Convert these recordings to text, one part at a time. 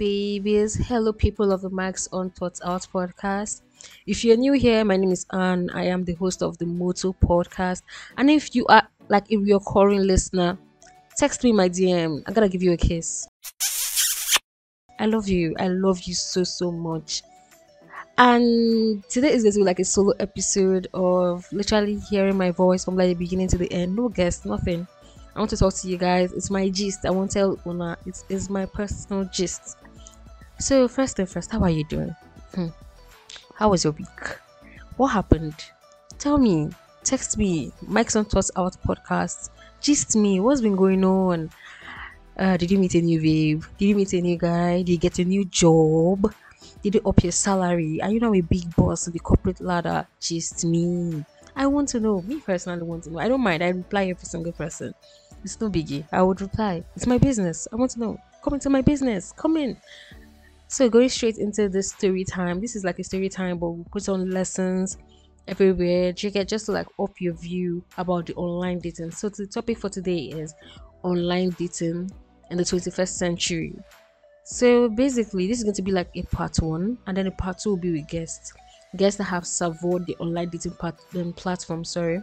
babies. Hello, people of the Mics on Thoughts Out podcast. If you're new here, my name is Ann. I am the host of the Moto podcast. And if you are like a recurring listener, text me my DM. I gotta give you a kiss. I love you. I love you so so much. And today is going to be like a solo episode of literally hearing my voice from like the beginning to the end. No guest, nothing. I want to talk to you guys. It's my gist. I won't tell Una. It's, it's my personal gist. So first and first, how are you doing? Hmm. How was your week? What happened? Tell me. Text me. Mics on Thoughts Out podcast. Gist me. What's been going on? Uh, did you meet a new babe? Did you meet a new guy? Did you get a new job? Did you up your salary? Are you now a big boss on the corporate ladder? Gist me. I want to know. Me personally want to know. I don't mind. I reply every single person. It's no biggie. I would reply. It's my business. I want to know. Come into my business. Come in. So going straight into the story time. This is like a story time, but we put on lessons everywhere. You get just to like up your view about the online dating. So the topic for today is online dating in the 21st century. So basically, this is going to be like a part one, and then a part two will be with guests, guests that have served the online dating part, um, platform. Sorry.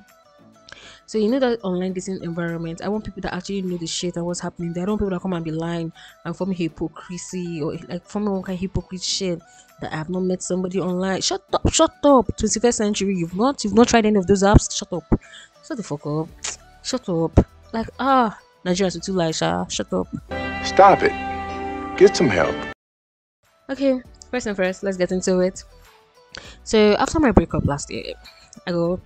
So you know that online dating environment. I want people that actually know the shit and what's happening. There. I don't want people that come and be lying and form hypocrisy or like form one kind of hypocrite shit that I have not met somebody online. Shut up, shut up. 21st century, you've not you've not tried any of those apps. Shut up. Shut the fuck up. Shut up. Like ah, Nigerians are too like shut up. Stop it. Get some help. Okay, first and first, let's get into it. So after my breakup last year, I go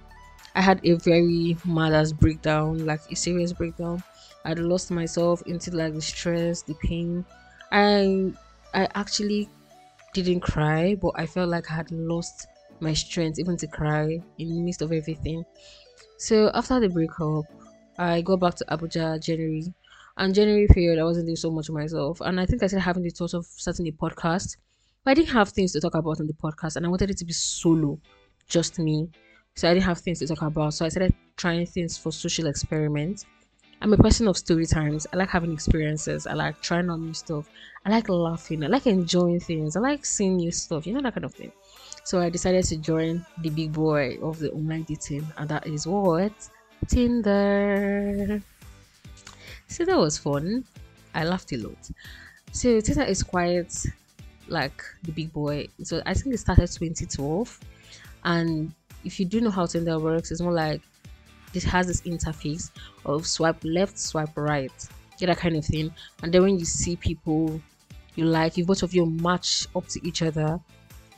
I had a very mother's breakdown, like a serious breakdown. I'd lost myself into like the stress, the pain. I I actually didn't cry, but I felt like I had lost my strength even to cry in the midst of everything. So after the breakup, I got back to Abuja January and January period, I wasn't doing so much myself. And I think I started having the thought of starting a podcast. But I didn't have things to talk about on the podcast, and I wanted it to be solo, just me. So I didn't have things to talk about. So I started trying things for social experiments. I'm a person of story times. I like having experiences. I like trying on new stuff. I like laughing. I like enjoying things. I like seeing new stuff. You know that kind of thing. So I decided to join the big boy of the online dating, and that is what Tinder. So that was fun. I laughed a lot. So Tinder is quite like the big boy. So I think it started 2012. And if you do know how Tinder works, it's more like it has this interface of swipe left, swipe right, get that kind of thing. And then when you see people you like, if both of you match up to each other,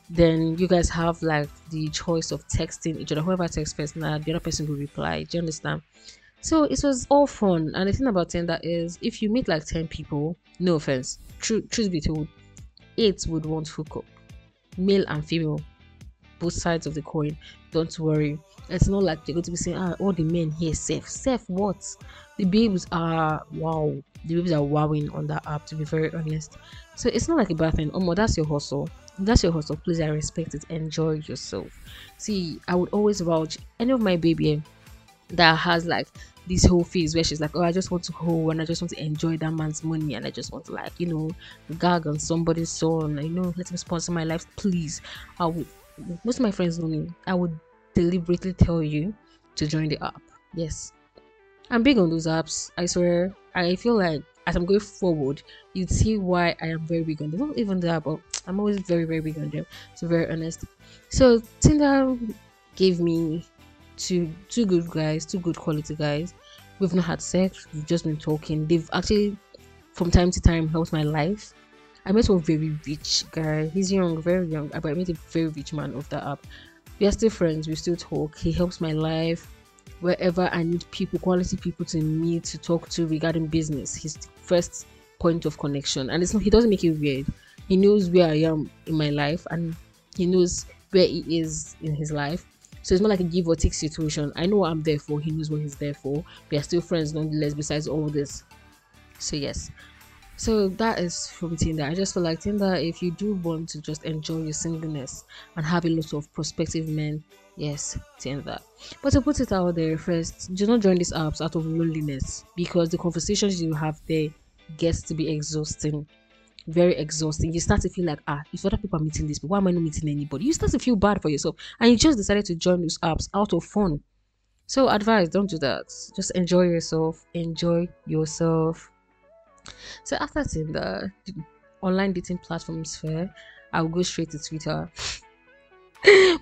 then you guys have like the choice of texting each other. Whoever texts first, now the other person will reply. Do you understand? So it was all fun. And the thing about Tinder is if you meet like 10 people, no offense, truth, truth be told, eight would want hook up. Male and female. Both sides of the coin. Don't worry. It's not like they're going to be saying, ah, all the men here safe. Safe what? The babes are wow. The babes are wowing on that app to be very honest. So it's not like a bad thing. Oh, that's your hustle. That's your hustle. Please, I respect it. Enjoy yourself. See, I would always vouch any of my baby that has like this whole phase where she's like, Oh, I just want to hold and I just want to enjoy that man's money and I just want to like, you know, gag on somebody's son, you know, let him sponsor my life, please. I would most of my friends know me. I would deliberately tell you to join the app. Yes. I'm big on those apps. I swear. I feel like as I'm going forward, you'd see why I am very big on them. Not even that, but I'm always very, very big on them. To be very honest. So Tinder gave me two two good guys, two good quality guys. We've not had sex, we've just been talking. They've actually from time to time helped my life. I met one very rich guy. He's young, very young, but I met a very rich man of that app. We are still friends, we still talk. He helps my life wherever I need people, quality people to meet to talk to regarding business. The first point of connection, and it's not, he doesn't make it weird. He knows where I am in my life, and he knows where he is in his life. So it's not like a give or take situation. I know what I'm there for. He knows what he's there for. We are still friends nonetheless, besides all this. So, yes. So that is from Tinder. I just feel like Tinder, if you do want to just enjoy your singleness and have a lot of prospective men, yes, Tinder. But to put it out there first, do not join these apps out of loneliness because the conversations you have there gets to be exhausting. very exhausting. You start to feel like, ah, if other people are meeting this, but why am I not meeting anybody? You start to feel bad for yourself, and you just decided to join those apps out of fun. So, advice: don't do that. Just enjoy yourself. Enjoy yourself. So after Tinder, the online dating platforms fair, I'll go straight to Twitter.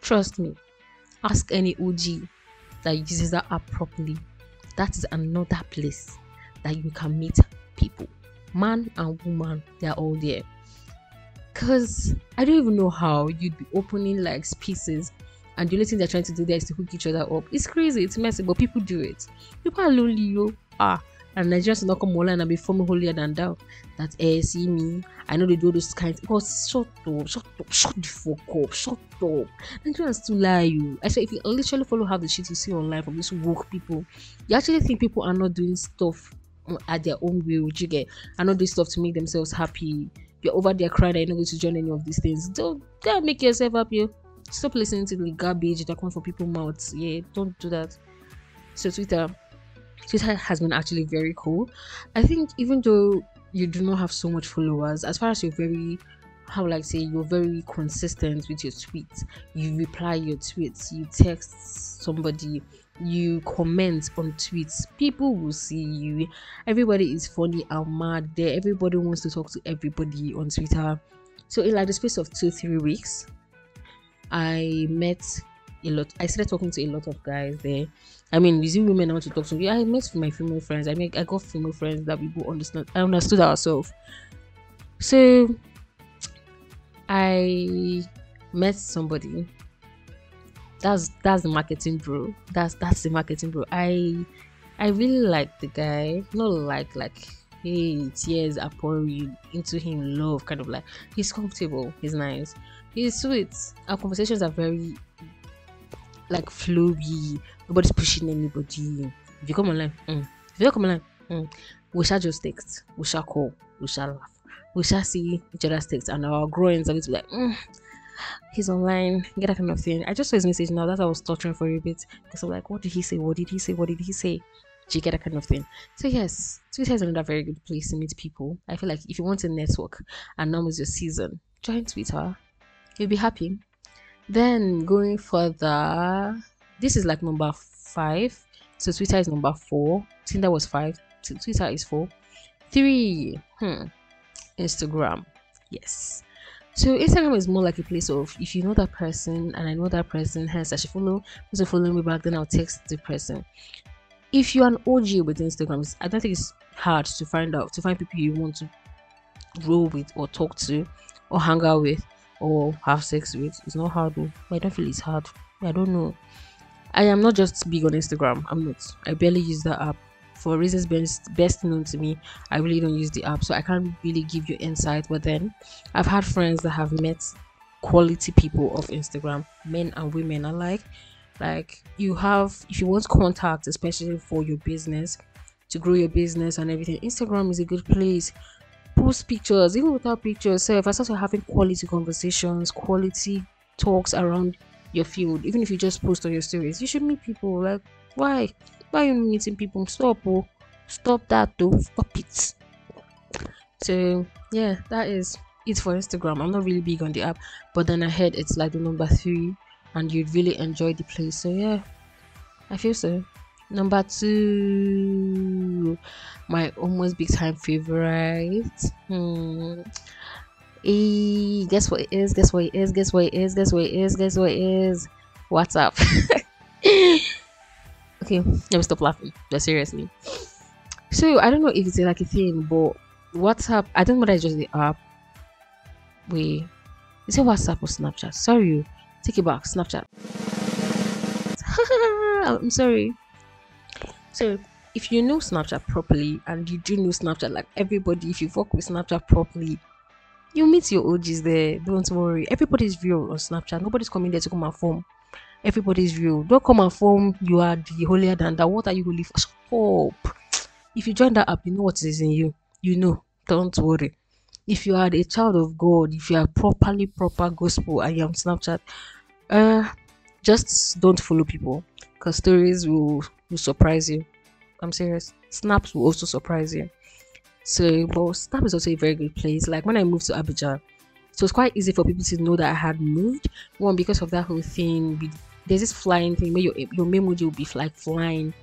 Trust me. Ask any OG that uses that app properly. That is another place that you can meet people. Man and woman, they're all there. Cause I don't even know how you'd be opening like spaces and the only thing they're trying to do there is to hook each other up. It's crazy, it's messy, but people do it. People are lonely, yo. Ah, and Nigerians will not come online and be forming holier than thou. That eh, see me, I know they do those kinds. Because shut up, shut up, shut the fuck up, shut up. Nigerians still lie you. I say if you literally follow half the shit you see online from these woke people, you actually think people are not doing stuff at their own will. You get, are not doing stuff to make themselves happy. You're over there crying you're not going to join any of these things. Don't don't make yourself happy. Stop listening to the garbage that comes from people's mouths. Yeah, don't do that. So Twitter Twitter has been actually very cool. I think even though you do not have so much followers, as far as you're very how like say you're very consistent with your tweets, you reply your tweets, you text somebody, you comment on tweets, people will see you. Everybody is funny and mad there. Everybody wants to talk to everybody on Twitter. So in like the space of two, three weeks, I met a lot. I started talking to a lot of guys there. I mean, you see women I want to talk to. Yeah, I met my female friends. I mean, I got female friends that we both understand. I understood ourselves. So I met somebody. That's that's the marketing bro. That's that's the marketing bro. I I really like the guy. Not like like hey tears are pouring into him love kind of like he's comfortable he's nice he's sweet our conversations are very like flowy. Nobody's pushing anybody. If you come online, mm. if you come online, mm. we shall just text, we shall call, we shall laugh, we shall see each other's text, and our growings are going to be like, mm, he's online, get that kind of thing. I just saw his message now that I was torturing for a bit because I'm like, what did he say? What did he say? What did he say? Do you get that kind of thing? So yes, Twitter is another very good place to meet people. I feel like if you want to network and now is your season, join Twitter. You'll be happy. Then going further, this is like number five. So Twitter is number four. Tinder was five. Twitter is four. Three, hmm, Instagram. Yes. So Instagram is more like a place of if you know that person and I know that person, hence I should follow. Also follow me back, then I'll text the person. If you're an OG with Instagram, I don't think it's hard to find out to find people you want to roll with or talk to or hang out with or have sex with. It's not hard though. I don't feel it's hard. I don't know. I am not just big on Instagram. I'm not. I barely use that app. For reasons best best known to me, I really don't use the app, so I can't really give you insight. But then, I've had friends that have met quality people of Instagram, men and women alike. Like you have, if you want contact, especially for your business, to grow your business and everything, Instagram is a good place post pictures, even without pictures. So if I start having quality conversations, quality talks around your field, even if you just post on your stories, you should meet people. Like, why? Why are you meeting people? Stop, oh, stop that, though. Stop it. So yeah, that is it for Instagram. I'm not really big on the app, but then I heard it's like the number three, and you'd really enjoy the place. So yeah, I feel so. Number two, my almost big time favorite. Hmm. E, guess what it is? Guess what it is? Guess what it is? Guess what it is? Guess what it is? WhatsApp. okay, let me stop laughing. No, seriously. So I don't know if it's like a thing, but WhatsApp. I don't know whether it's just the app. Wait, is it WhatsApp or Snapchat? Sorry, take it back. Snapchat. I'm sorry. So if you know Snapchat properly and you do know Snapchat, like everybody, if you work with Snapchat properly, you meet your OGs there. Don't worry. Everybody's real on Snapchat. Nobody's coming there to come and form. Everybody's real. Don't come and form. You are the holier than that. What are you holy for? Stop. If you join that app, you know what is in you. You know. Don't worry. If you are a child of God, if you are properly proper gospel I am Snapchat, uh, just don't follow people because stories will will surprise you. I'm serious. Snaps will also surprise you. So, but Snap is also a very good place. Like when I moved to Abuja, so it's quite easy for people to know that I had moved. One because of that whole thing. There's this flying thing where your your memoji will be like flying.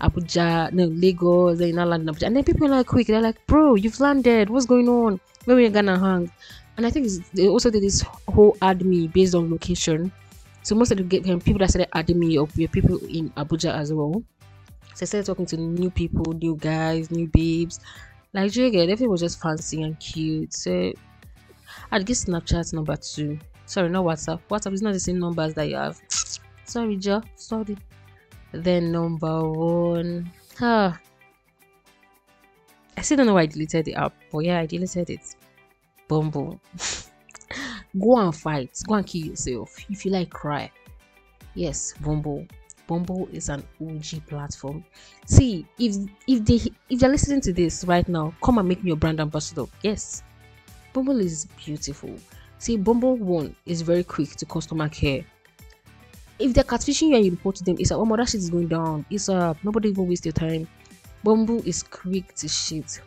Abuja, no Lagos, then not land Abuja, and then people are like quick. They're like, "Bro, you've landed. What's going on? Where you gonna hang?" And I think they also did this whole add me based on location. So most of the people that started adding me up were people in Abuja as well. So I started talking to new people, new guys, new babes. Like Jigga, everything was just fancy and cute. So I'd get Snapchat number two. Sorry, not WhatsApp. WhatsApp is not the same numbers that you have. Sorry, Joe. Sorry. Then number one. Ah. I still don't know why I deleted the app, but yeah, I deleted it. Bumble. go and fight. Go and kill yourself. If you like cry. Yes, Bumble. Bumble is an OG platform. See, if if they if you're listening to this right now, come and make me your brand ambassador. Yes. Bumble is beautiful. See, Bumble one is very quick to customer care. If they're catfishing you and you report to them, it's like, oh my that shit is going down. It's uh nobody even waste your time. Bumble is quick to shit.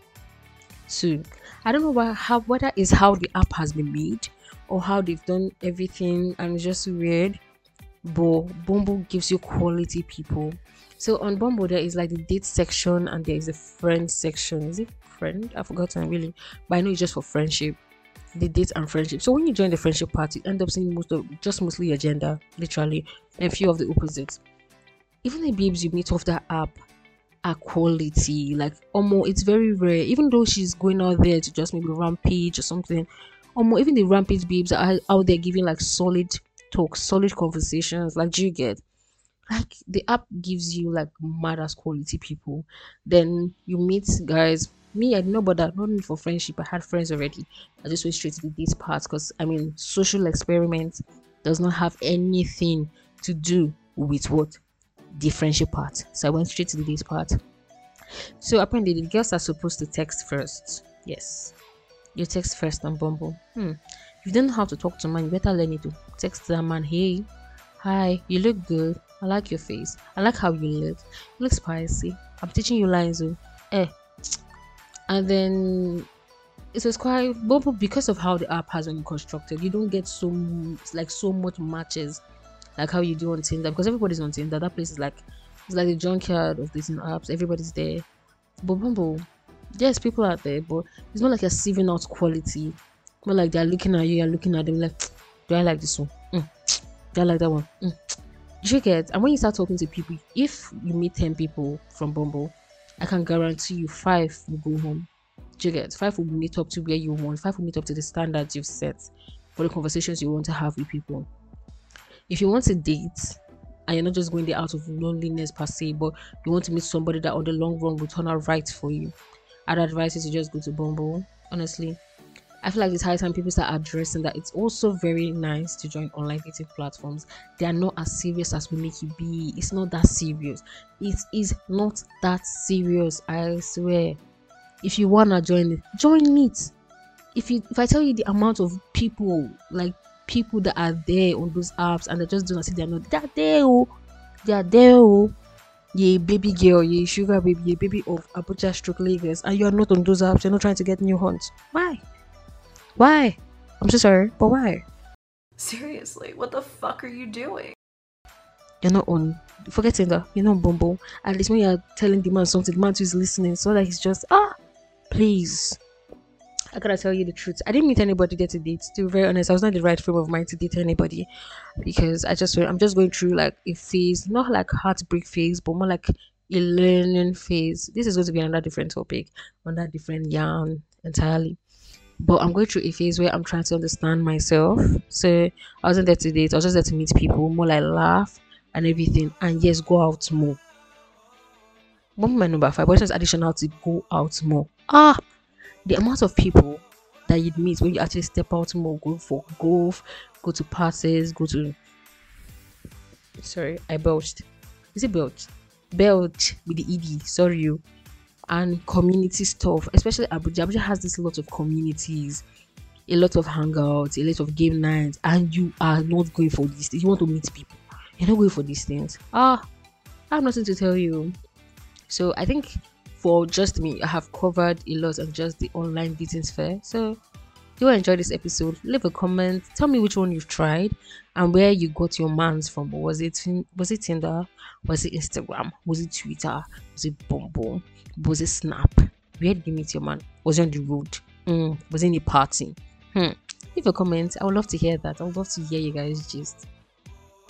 So I don't know why how whether is how the app has been made or how they've done everything and it's just weird. But Bumble gives you quality people. So on Bumble there is like the date section and there is a friend section. Is it friend? I've forgotten really, but I know it's just for friendship. The date and friendship. So when you join the friendship party, end up seeing most of just mostly your gender, literally, and a few of the opposites. Even the babes you meet off that app are quality. Like almost it's very rare. Even though she's going out there to just maybe rampage or something, almost even the rampage babes are out there giving like solid talks, solid conversations. Like do you get? Like the app gives you like mad as quality people. Then you meet guys. Me, I did not bother, not only for friendship, I had friends already. I just went straight to date part because I mean, social experiment does not have anything to do with what the friendship part. So I went straight to date part. So apparently the girls are supposed to text first. Yes. You text first on Bumble. Hmm. You don't have to talk to man, you better learn it to text that man, hey, hi, you look good. I like your face. I like how you look. You look spicy. I'm teaching you lines, oh. Eh. And then it was quite because of how the app has been constructed. You don't get so like so much matches like how you do on Tinder because everybody's on Tinder. That place is like it's like the junkyard of dating apps. Everybody's there. But Bumble, yes, people are there, but it's not like you're sieving out quality. More like they're looking at you, you're looking at them like, do I like this one? Mm. Do I like that one? Mm. You get? And when you start talking to people, if you meet 10 people from Bumble, I can guarantee you five will go home. You get? Five will meet up to where you want, five will meet up to the standards you've set for the conversations you want to have with people. If you want to date, and you're not just going there out of loneliness per se, but you want to meet somebody that on the long run will turn out right for you, I'd advise you to just go to Bumble. Honestly, I feel like it's high time people start addressing that it's also very nice to join online dating platforms. They are not as serious as we make it be. It's not that serious. It is not that serious. I swear. If you wanna join it, join it. If you if I tell you the amount of people like people that are there on those apps and they just don't see they're not they're there oh they're there oh yeah baby girl yeah sugar baby yeah baby of Abuja stroke Lagos and you're not on those apps you're not trying to get new hunts why why I'm so sorry but why seriously what the fuck are you doing you're not on forgetting that you're not Bumble at least when you're telling the man something the man who's listening so that he's just ah please I gotta tell you the truth. I didn't meet anybody there to date. To be very honest, I was not in the right frame of mind to date anybody because I just I'm just going through like a phase, not like heartbreak phase, but more like a learning phase. This is going to be another different topic, on that different yarn entirely. But I'm going through a phase where I'm trying to understand myself. So I wasn't there to date. I was just there to meet people, more like laugh and everything, and yes, go out more. One my number five, but just additional to go out more. Ah, the amount of people that you'd meet when you actually step out more, go for golf, go to parties, go to sorry, I belched. Is it belched? Belch with the ED, sorry you. And community stuff, especially Abuja. Abuja has this lot of communities, a lot of hangouts, a lot of game nights, and you are not going for these things. You want to meet people. You're not going for these things. Ah, I have nothing to tell you. So I think for just me, I have covered a lot on just the online dating sphere. So, you enjoy this episode? Leave a comment. Tell me which one you've tried and where you got your mans from. Was it was it Tinder? Was it Instagram? Was it Twitter? Was it Bumble? Was it Snap? Where did you meet your man? Was it on the road? Mm, was it in the party? Hmm. Leave a comment. I would love to hear that. I would love to hear you guys gist.